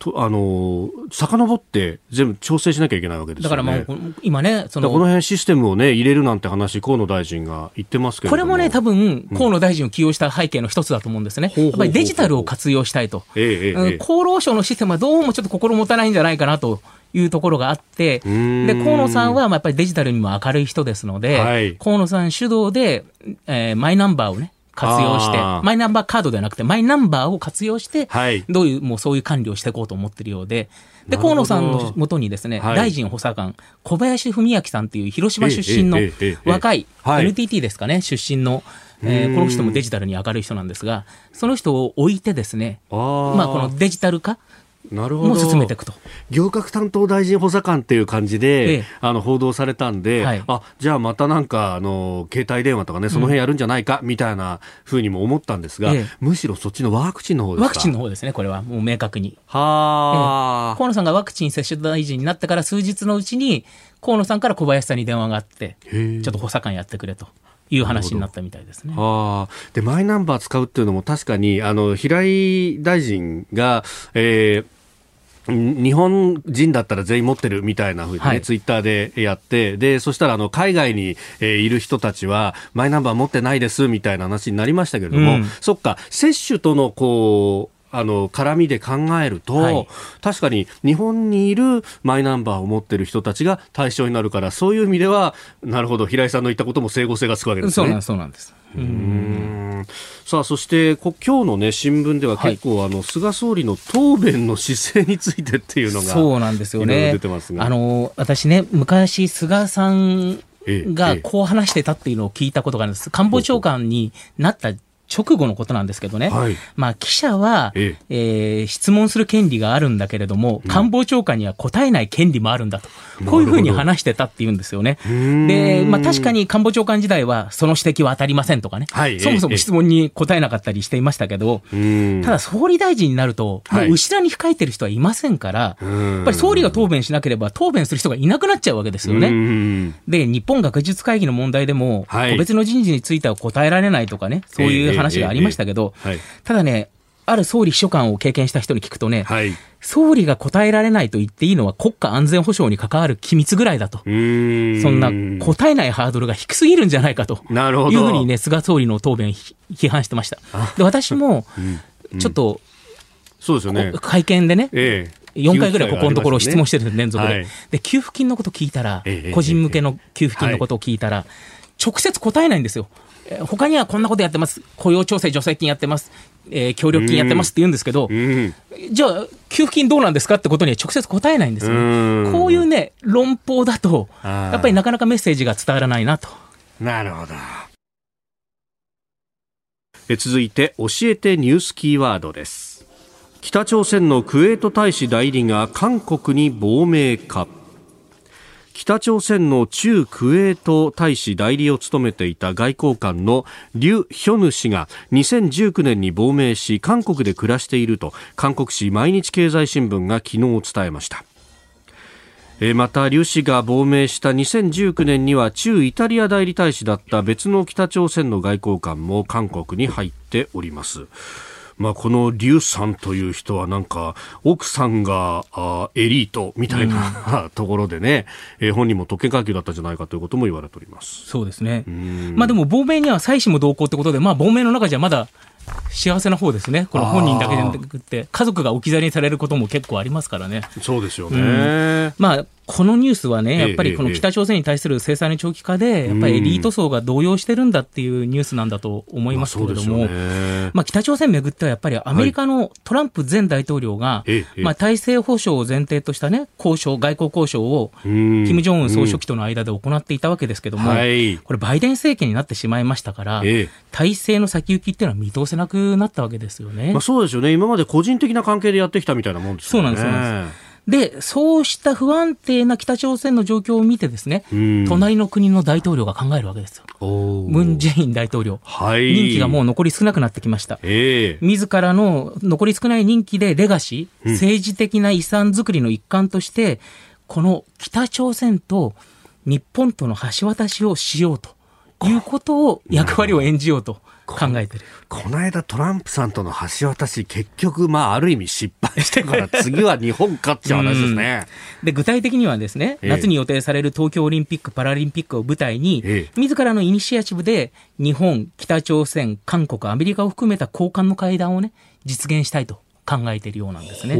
とあの遡って全部調整しなきゃいけないわけですよね。だからもう今ね、そのこの辺システムをね入れるなんて話、河野大臣が言ってますけどこれもね、多分河野大臣を起用した背景の一つだと思うんですね。やっぱりデジタルを活用したいと、えええ、厚労省のシステムはどうもちょっと心もたないんじゃないかなと。いうところがあって、で、河野さんはやっぱりデジタルにも明るい人ですので、はい、河野さん主導で、えー、マイナンバーをね、活用して、マイナンバーカードではなくて、マイナンバーを活用して、はい、どういう、もうそういう管理をしていこうと思ってるようで、で、河野さんのもとにですね、はい、大臣補佐官、小林文明さんという広島出身の若い、NTT ですかね、出身の、えー、この人もデジタルに明るい人なんですが、その人を置いてですね、まあ、このデジタル化、なるほど。も進めていくと。行革担当大臣補佐官っていう感じで、ええ、あの報道されたんで、はい、あじゃあまたなんかあの携帯電話とかね、その辺やるんじゃないか、みたいなふうにも思ったんですが、え、むしろそっちのワクチンの方ですか？ワクチンの方ですね、これはもう明確に。はあ、河野さんがワクチン接種大臣になってから数日のうちに、河野さんから小林さんに電話があって、ちょっと補佐官やってくれと。いう話になったみたいですね。あでマイナンバー使うっていうのも確かにあの平井大臣が、えー日本人だったら全員持ってるみたいなふうにね、はい、ツイッターでやって、で、そしたらあの海外に、えー、いる人たちは、マイナンバー持ってないですみたいな話になりましたけれども、うん、そっか、接種とのこう、あの絡みで考えると、はい、確かに日本にいるマイナンバーを持っている人たちが対象になるからそういう意味ではなるほど平井さんの言ったことも整合性がつくわけですね。そうなんです。うん。さあそして今日の、ね、新聞では結構、はい、あの菅総理の答弁の姿勢についてっていうのがそうなんですよね。あの私ね昔菅さんがこう話してたっていうのを聞いたことがあるんです。官房長官になった直後のことなんですけどね、はい、まあ、記者は、ええ。ー、質問する権利があるんだけれども、官房長官には答えない権利もあるんだと、こういうふうに話してたっていうんですよね。で、まあ、確かに官房長官時代は、その指摘は当たりませんとかね、はい、そもそも質問に答えなかったりしていましたけど、ただ総理大臣になると、もう後ろに控えてる人はいませんから、やっぱり総理が答弁しなければ、答弁する人がいなくなっちゃうわけですよね。で、日本学術会議の問題でも、個別の人事については答えられないとかね、そういう話がありましたけど、ただね、ある総理秘書官を経験した人に聞くとね、はい、総理が答えられないと言っていいのは国家安全保障に関わる機密ぐらいだと。そんな答えないハードルが低すぎるんじゃないかと。いうふうにね、菅総理の答弁批判してました。で、私も、ちょっと、そうですよね。会見でね、ええ4回ぐらいここのところ質問してるんです、連続で。で、給付金のこと聞いたら、個人向けの給付金のことを聞いたら、直接答えないんですよ。他にはこんなことやってます、雇用調整助成金やってます、えー、協力金やってますって言うんですけど、じゃあ、給付金どうなんですかってことには直接答えないんですよ。こういうね、論法だと、やっぱりなかなかメッセージが伝わらないなと。なるほど。え続いて、教えてニュースキーワードです。北朝鮮のクウェート大使代理が韓国に亡命か。北朝鮮の駐クウェート大使代理を務めていた外交官のリュ・ヒョヌ氏が2019年に亡命し韓国で暮らしていると韓国紙毎日経済新聞が昨日伝えましたまた、劉氏が亡命した2019年には駐イタリア代理大使だった別の北朝鮮の外交官も韓国に入っております。まあ、この劉さんという人はなんか奥さんがあエリートみたいな、うん、ところでね、えー、本人も特権階級だったんじゃないかということも言われております。そうですね、まあ、でも亡命には妻子も同行ということで、まあ、亡命の中じゃまだ幸せな方ですね、この本人だけじゃなくて、家族が置き去りにされることも結構ありますからね。そうですよね、うん、まあこのニュースはね、やっぱりこの北朝鮮に対する制裁の長期化で、やっぱりエリート層が動揺してるんだっていうニュースなんだと思いますけれども、まあ、北朝鮮めぐってはやっぱりアメリカのトランプ前大統領が、まあ、体制保障を前提としたね、交渉、外交交渉を、金正恩総書記との間で行っていたわけですけども、これバイデン政権になってしまいましたから、体制の先行きっていうのは見通せなくなったわけですよね。まあ、そうですよね。今まで個人的な関係でやってきたみたいなもんですよね。そうなんです。で、そうした不安定な北朝鮮の状況を見てですね、隣の国の大統領が考えるわけですよ。ムン・ジェイン大統領。はい、任期がもう残り少なくなってきました。えー、自らの残り少ない任期でレガシー、うん、政治的な遺産作りの一環として、この北朝鮮と日本との橋渡しをしようということを役割を演じようと。考えてる。この間トランプさんとの橋渡し結局まあある意味失敗してから 次は日本かっていう話ですね。で具体的にはですね、ええ、夏に予定される東京オリンピック・パラリンピックを舞台に、ええ、自らのイニシアチブで日本北朝鮮韓国アメリカを含めた高官の会談をね実現したいと考えているようなんですね。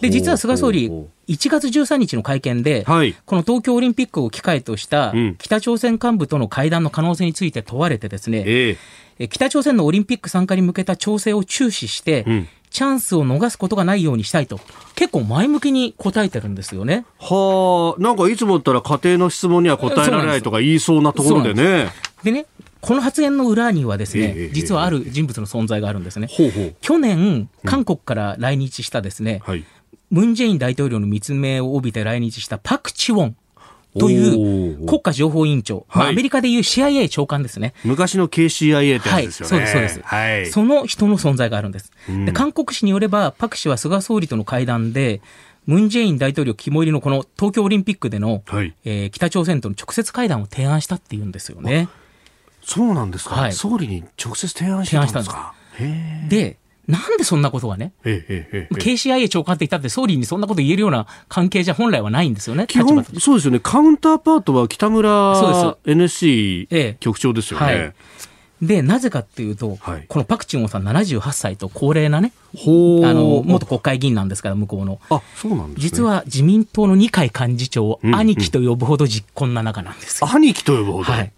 で、実は菅総理、1月13日の会見で、はい、この東京オリンピックを機会とした北朝鮮幹部との会談の可能性について問われてですね、えー、北朝鮮のオリンピック参加に向けた調整を注視して、うん。チャンスを逃すことがないようにしたいと、結構前向きに答えてるんですよね。はあ、なんかいつもだったら家庭の質問には答えられないとか言いそうなところでね。でね、この発言の裏にはですね、えー、実はある人物の存在があるんですね。ほうほう去年、韓国から来日したですね、うんはい、ムン・ジェイン大統領の密命を帯びて来日したパク・チウォン。という国家情報委員長、まあ、アメリカでいう CIA 長官ですね。昔の KCIA ってやつですよね。はい、そうです、そうです。はい、その人の存在があるんです。で韓国紙によれば、パク氏は菅総理との会談で、ムン・ジェイン大統領肝入りのこの東京オリンピックでの、はい、えー、北朝鮮との直接会談を提案したっていうんですよね。そうなんですか、はい、総理に直接提案したんですか。で、なんでそんなことがね、ええええ、KCIA 長官って言ったって総理にそんなこと言えるような関係じゃ本来はないんですよね、基本そうですよね、カウンターパートは北村 NSC 局長ですよね。はい、で、なぜかっていうと、はい、このパク・チンオさん78歳と高齢なね、あの、元国会議員なんですから、向こうの。あ、そうなんです、ね、実は自民党の二階幹事長を兄貴と呼ぶほど実婚な仲なんです、うんうん、兄貴と呼ぶほど。はい。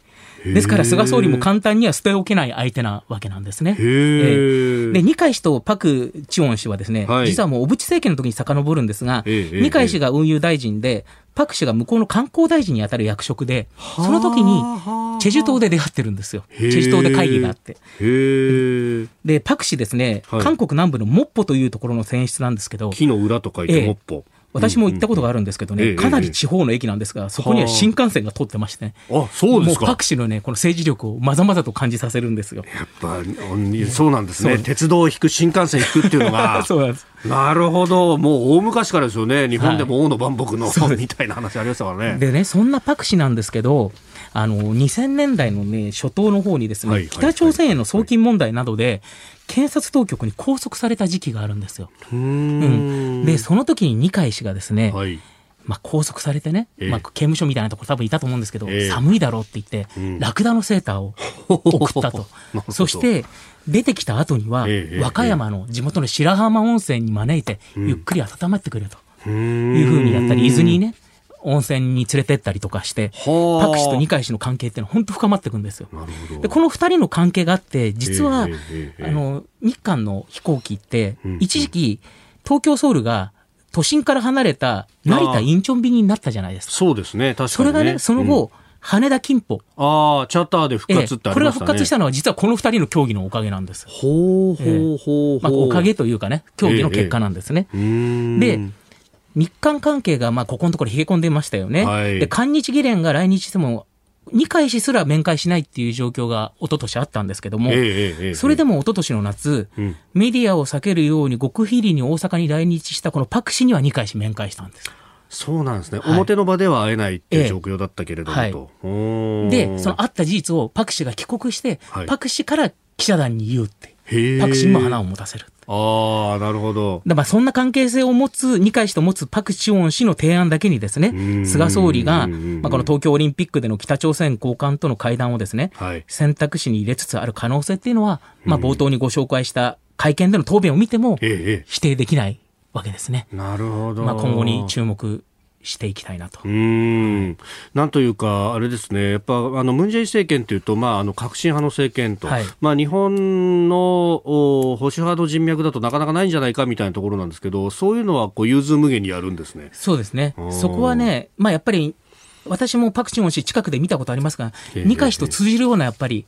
ですから菅総理も簡単には捨ておけない相手なわけなんですね。で、二階氏とパク・チウォン氏はですね、はい、実はもう小渕政権の時に遡るんですが、二階氏が運輸大臣で、パク氏が向こうの観光大臣に当たる役職で、その時にチェジュ島で出会ってるんですよ。チェジュ島で会議があって。で、パク氏ですね、はい、韓国南部のモッポというところの選出なんですけど、木の裏と書いてモッポ。えー私も行ったことがあるんですけどね、かなり地方の駅なんですが、そこには新幹線が通ってましてね、あそうですか。もうパク氏のね、この政治力をまざまざと感じさせるんですよ。やっぱそうなんですね、鉄道を引く、新幹線引くっていうのが、そうなんです。なるほど、もう大昔からですよね、日本でも王の万博の、はい、みたいな話ありましたからね。でね、そんなパク氏なんですけど、あの2000年代の、ね、初頭の方にですね、はいはい、北朝鮮への送金問題などで、検察当局に拘束された時期があるんですよ。うん、で、その時に二階氏がですね、はい。まあ、拘束されてね、えー、まあ、刑務所みたいなところ多分いたと思うんですけど、えー、寒いだろうって言って、うん、ラクダのセーターを送ったと。そして、出てきた後には、えー、和歌山の地元の白浜温泉に招いて、ゆっくり温まってくれと。いうふうにやったり、伊豆にね、温泉に連れてったりとかして、パク氏と二階氏の関係っていうのは本当深まっていくんですよ。でこの二人の関係があって、実は、あの、日韓の飛行機って、一時期、東京ソウルが都心から離れた成田インチョン便になったじゃないですか。そうですね、確かに、ね、それがね、その後、うん羽田金浦。ああ、チャーターで復活ってありましたね、これが復活したのは実はこの二人の競技のおかげなんです。ほうほうほうまあ、おかげというかね、競技の結果なんですね。えー、で、日韓関係がまあここのところ冷え込んでましたよね。はい、で韓日議連が来日しても二回しすら面会しないっていう状況が一昨年あったんですけども、ええそれでも一昨年の夏、うん、メディアを避けるように極秘裏に大阪に来日したこのパク氏には二回し面会したんです。そうなんですね、はい、表の場では会えないっていう状況だったけれども、えはい、で、その会った事実をパク氏が帰国して、はい、パク氏から記者団に言うって、パク氏にも花を持たせる。ああ、なるほど。だからそんな関係性を持つ、二階氏と持つパク・チウォン氏の提案だけにですね、菅総理が、まあ、この東京オリンピックでの北朝鮮高官との会談をですね、はい、選択肢に入れつつある可能性っていうのは、まあ、冒頭にご紹介した会見での答弁を見ても、否定できないわけですね。なるほど。まあ、今後に注目していきたいなと。うん。なんというか、あれですね、やっぱ、あの、ムン・ジェイ政権というと、まあ、あの、革新派の政権と、はい、まあ、日本の保守派の人脈だとなかなかないんじゃないかみたいなところなんですけど、そういうのは、こう、融通無限にやるんですね。そうですね。そこはね、まあ、やっぱり、私もパクチンをし近くで見たことありますが、二階氏と通じるような、やっぱり、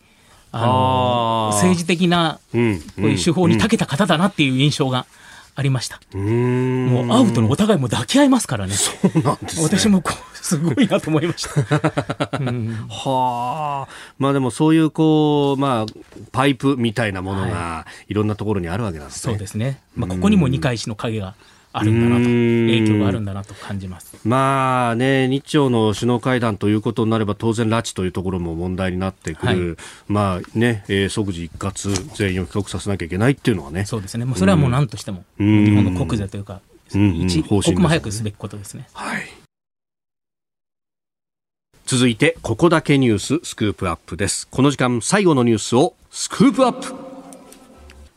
あの政治的な、こういう手法に長けた方だなっていう印象が。ありました。もう会うとお互いも抱き合いますからね。そうなんです、ね、私もこうすごいなと思いました。うん、はあ。まあでもそういうこうまあパイプみたいなものがいろんなところにあるわけなんですね。そうですね。まあここにも二階氏の影があるんだなと、影響があるんだなと感じます。まあね、日朝の首脳会談ということになれば、当然、拉致というところも問題になってくる、はい、まあね、えー、即時一括、全員を帰国させなきゃいけないっていうのはね、そうですね、もうそれはもう何としても、日本の国是というか、一刻も早くすべきことですね。はい。続いてここだけニューススクープアップです。この時間最後のニュースをスクープアップ。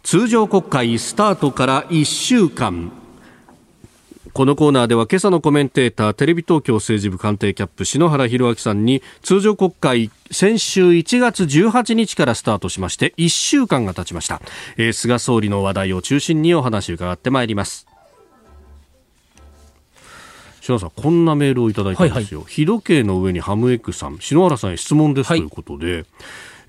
通常国会スタートから1週間このコーナーでは今朝のコメンテーターテレビ東京政治部官邸キャップ篠原博明さんに通常国会先週1月18日からスタートしまして1週間が経ちました、えー、菅総理の話題を中心にお話を伺ってまいります。篠原さんこんなメールをいただいたんですよ、はいはい、日時計の上にハムエッグさん篠原さんへ質問です、ということで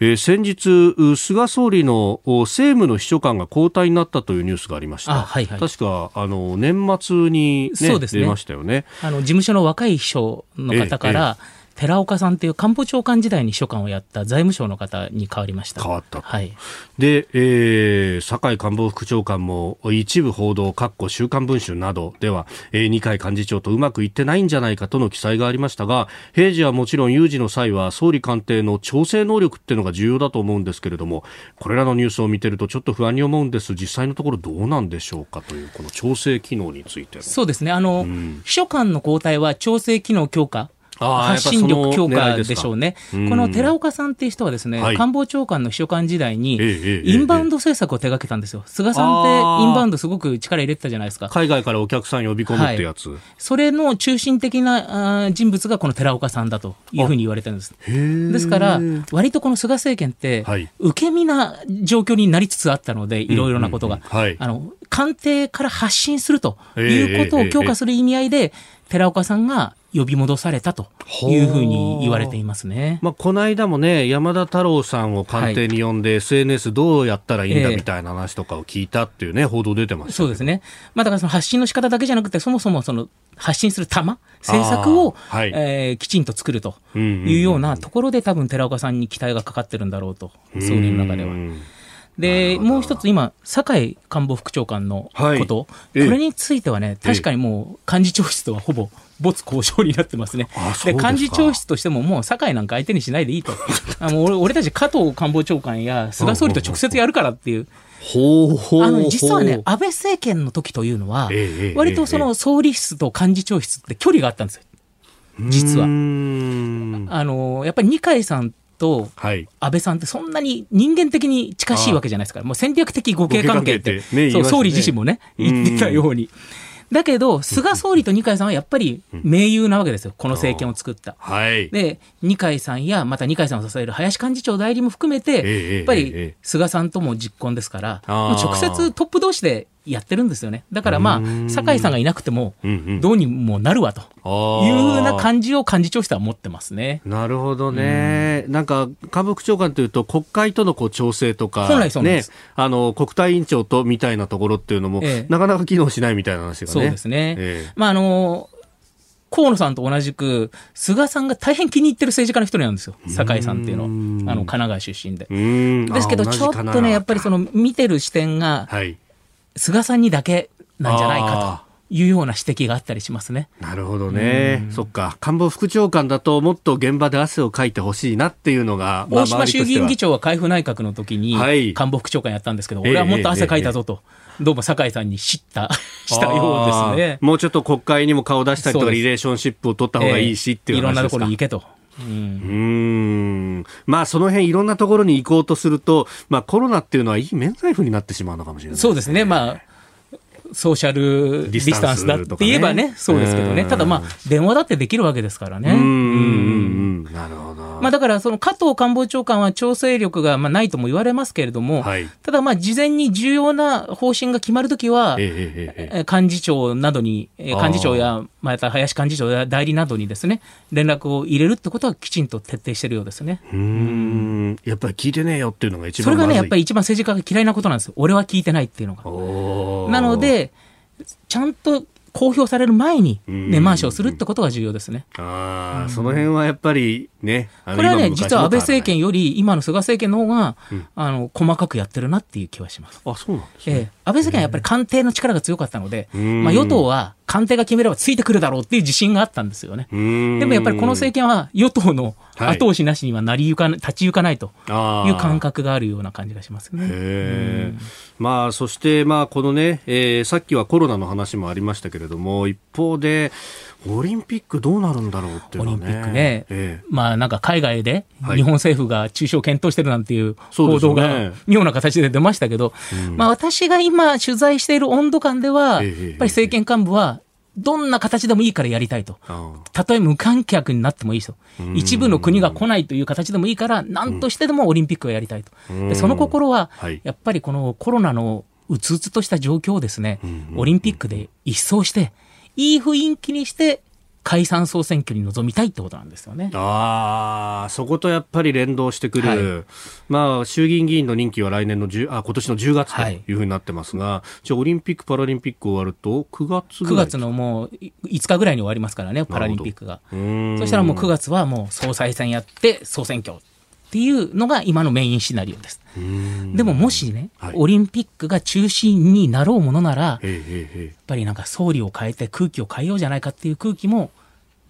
えー、先日、菅総理の政務の秘書官が交代になったというニュースがありました。はいはい、確か、あの、年末に、ね、そうですね、出ましたよね。あの、事務所の若い秘書の方から、ええ寺岡さんという官房長官時代に秘書官をやった財務省の方に変わりました。変わったはい、で、えー、酒井官房副長官も一部報道、かっこ週刊文春などでは、えー、二階幹事長とうまくいってないんじゃないかとの記載がありましたが平時はもちろん有事の際は総理官邸の調整能力っていうのが重要だと思うんですけれどもこれらのニュースを見てるとちょっと不安に思うんです。実際のところどうなんでしょうかというこの調整機能についてそうですね。あの、うん、秘書官の交代は調整機能強化発信力強化でしょうね。この寺岡さんっていう人はですね、はい、官房長官の秘書官時代に、インバウンド政策を手掛けたんですよ。菅さんってインバウンドすごく力入れてたじゃないですか。海外からお客さん呼び込むってやつ。はい、それの中心的な人物がこの寺岡さんだというふうに言われてるんです。ですから、割とこの菅政権って、受け身な状況になりつつあったので、いろいろなことが。あの官邸から発信するということを強化する意味合いで、寺岡さんが呼び戻されたというふうに言われていますね。まあ、この間もね、山田太郎さんを官邸に呼んで、はい、SNS どうやったらいいんだみたいな話とかを聞いたっていうね、えー、報道出てますそうですね。まあ、だからその発信の仕方だけじゃなくて、そもそもその発信する玉、政策を、はい、えー、きちんと作るというようなところで、多分寺岡さんに期待がかかってるんだろうと、総理の中では。で、もう一つ今、酒井官房副長官のこと、はい、これについてはね、確かにもう幹事長室とはほぼ没交渉になってますね。で幹事長室としてももう酒井なんか相手にしないでいいと。あの俺俺たち加藤官房長官や菅総理と直接やるからっていう。ほうほうあの実はね、安倍政権の時というのは、割とその総理室と幹事長室って距離があったんですよ。実は。あの、やっぱり二階さんと安倍さんってそんなに人間的に近しいわけじゃないですから、もう戦略的互恵関係って、ね、そう、総理自身もね、言ってたように。だけど、菅総理と二階さんはやっぱり盟友なわけですよ、この政権を作った。はい、で、二階さんや、また二階さんを支える林幹事長代理も含めて、やっぱり菅さんとも実婚ですから、直接トップ同士でやってるんですよね。だからまあ、酒井さんがいなくても、どうにもなるわと。いうふうな感じを幹事長室は持ってますね。なるほどね。ん。なんか、官房副長官というと、国会とのこう調整とか、本来そうね、あの、国対委員長とみたいなところっていうのも、ええ、なかなか機能しないみたいな話がね。そうですね。ええ、まあ、あの、河野さんと同じく、菅さんが大変気に入ってる政治家の一人なんですよ、酒井さんっていうの、あの神奈川出身で。ですけど、ちょっとね、やっぱりその見てる視点が、はい菅さんにだけなんじゃないかと。いうような指摘があったりしますね。なるほどね。そっか。官房副長官だともっと現場で汗をかいてほしいなっていうのが、大島衆議院議長は海部内閣の時に官房副長官やったんですけど、はい、俺はもっと汗かいたぞと。どうも酒井さんに知った、したようですね。もうちょっと国会にも顔出したりとか、リレーションシップを取った方がいいしっていうえー、いろんなところに行けと。うん、まあその辺いろんなところに行こうとすると、まあコロナっていうのはいい免罪符になってしまうのかもしれない、ね、そうですね。まあソーシャルディスタンスだって言えばね、そうですけどね。ただまあ、電話だってできるわけですからね。うん。なるほど。まあだから、その加藤官房長官は調整力がまあないとも言われますけれども、はい、ただまあ、事前に重要な方針が決まるときは、幹事長などに、幹事長や、また林幹事長や代理などにですね、連絡を入れるってことはきちんと徹底してるようですね。うん。やっぱり聞いてねえよっていうのが一番それがね、やっぱり一番政治家が嫌いなことなんです俺は聞いてないっていうのが。なので、ちゃんと公表される前に根回しをするってことが重要ですね。ああ、うん、その辺はやっぱりね、これはね、実は安倍政権より今の菅政権の方が、うん、あの細かくやってるなっていう気はします。あ、そうなんですね。ええ、安倍政権はやっぱり官邸の力が強かったので、まあ与党は官邸が決めればついてくるだろうっていう自信があったんですよね。でもやっぱりこの政権は与党の後押しなしにはなりゆか、立ち行かないという感覚があるような感じがしますね。まあ、そして、まあ、このね、えー、さっきはコロナの話もありましたけれども、一方で、オリンピックどうなるんだろうっていうね、オリンピックね、ええ、まあなんか海外で日本政府が中止を検討してるなんていう報道が妙な形で出ましたけど、ねうん、まあ私が今取材している温度感では、やっぱり政権幹部はどんな形でもいいからやりたいと。たとえ無観客になってもいいと。一部の国が来ないという形でもいいから、何としてでもオリンピックをやりたいと。でその心は、やっぱりこのコロナのうつうつとした状況をですね、オリンピックで一掃して、いい雰囲気にして解散総選挙に臨みたいってことなんですよね。ああ、そことやっぱり連動してくる、はい、まあ、衆議院議員の任期は来年の10あ今年の10月というふうになってますが、はい、じゃあ、オリンピック・パラリンピック終わると、9月ぐらい ?9 月のもう5日ぐらいに終わりますからね、パラリンピックが。そしたらもう9月はもう総裁選やって、総選挙っていうのが今のメインシナリオです。でももしね、はい、オリンピックが中心になろうものなら、やっぱりなんか総理を変えて空気を変えようじゃないかっていう空気も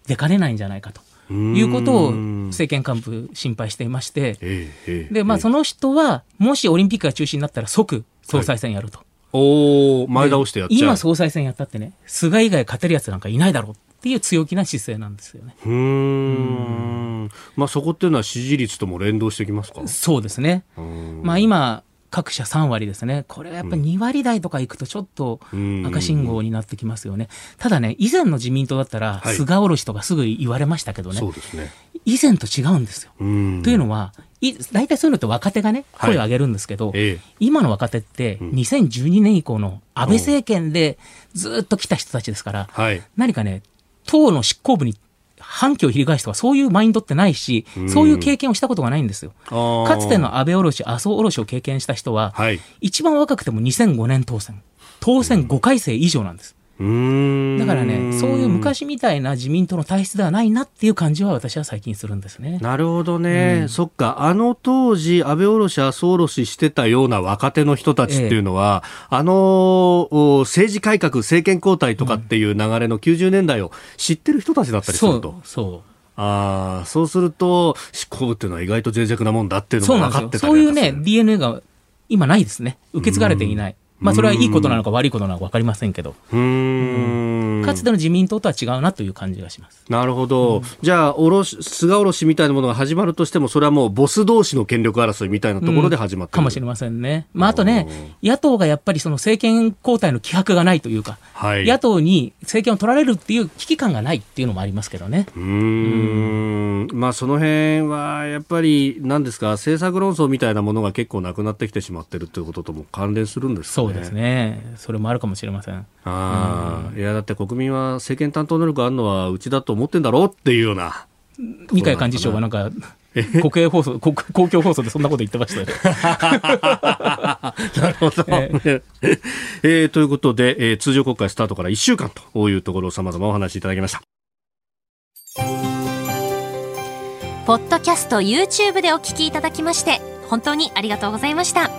出かねないんじゃないかと。いうことを政権幹部心配していまして、で、まあその人は、もしオリンピックが中止になったら即総裁選やると。はい、お前倒してやっちゃう。今総裁選やったってね、菅以外勝てるやつなんかいないだろうっていう強気な姿勢なんですよね。うん。まあそこっていうのは支持率とも連動してきますか？そうですね。まあ今、各社3割ですね。これはやっぱり2割台とかいくとちょっと赤信号になってきますよね。ただね、以前の自民党だったら、菅おろしとかすぐ言われましたけどね。そうですね。以前と違うんですよ。というのは、い大体そういうのって若手がね、声を上げるんですけど、はい、今の若手って、2012年以降の安倍政権でずっと来た人たちですから、はい、何かね、党の執行部に反旗を翻すとか、そういうマインドってないし、そういう経験をしたことがないんですよ。かつての安倍おろし、麻生おろしを経験した人は、はい、一番若くても2005年当選。当選5回生以上なんです。だからね、そういう昔みたいな自民党の体質ではないなっていう感じは私は最近するんですね。なるほどね。うん、そっか。あの当時、安倍おろし、麻生おろししてたような若手の人たちっていうのは、ええ、あの政治改革、政権交代とかっていう流れの90年代を知ってる人たちだったりすると。そうそうああ、そうすると、執行部っていうのは意外と脆弱なもんだっていうのが分かってたそういうね、DNA が今ないですね。受け継がれていない。まあ、それはいいことなのか悪いことなのか分かりませんけど、うん、かつての自民党とは違うなという感じがします。なるほど、うん、じゃあおろし、菅おろしみたいなものが始まるとしても、それはもうボス同士の権力争いみたいなところで始まって、うん、かもしれませんね、まあ、あとね、野党がやっぱりその政権交代の気迫がないというか、はい、野党に政権を取られるっていう危機感がないっていうのもありますけどね。うん。まあ、その辺はやっぱり、なんですか、政策論争みたいなものが結構なくなってきてしまってるということとも関連するんですかそうですね。それもあるかもしれません。ああ、うん、いや、だって国民は政権担当能力あるのはうちだと思ってんだろうっていうような。二階幹事長がなんか、国営放送 公、公共放送でそんなこと言ってましたよ、ね。なるほど、え？ー、えー、ということで、えー、通常国会スタートから1週間というところをさまざまお話しいただきました。ポッドキャスト YouTube でお聞きいただきまして本当にありがとうございました。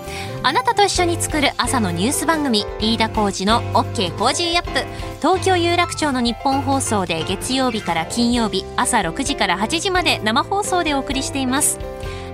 あなたと一緒に作る朝のニュース番組飯田浩二の OK コージーアップ。東京有楽町のニッポン放送で月曜日から金曜日朝6時から8時まで生放送でお送りしています。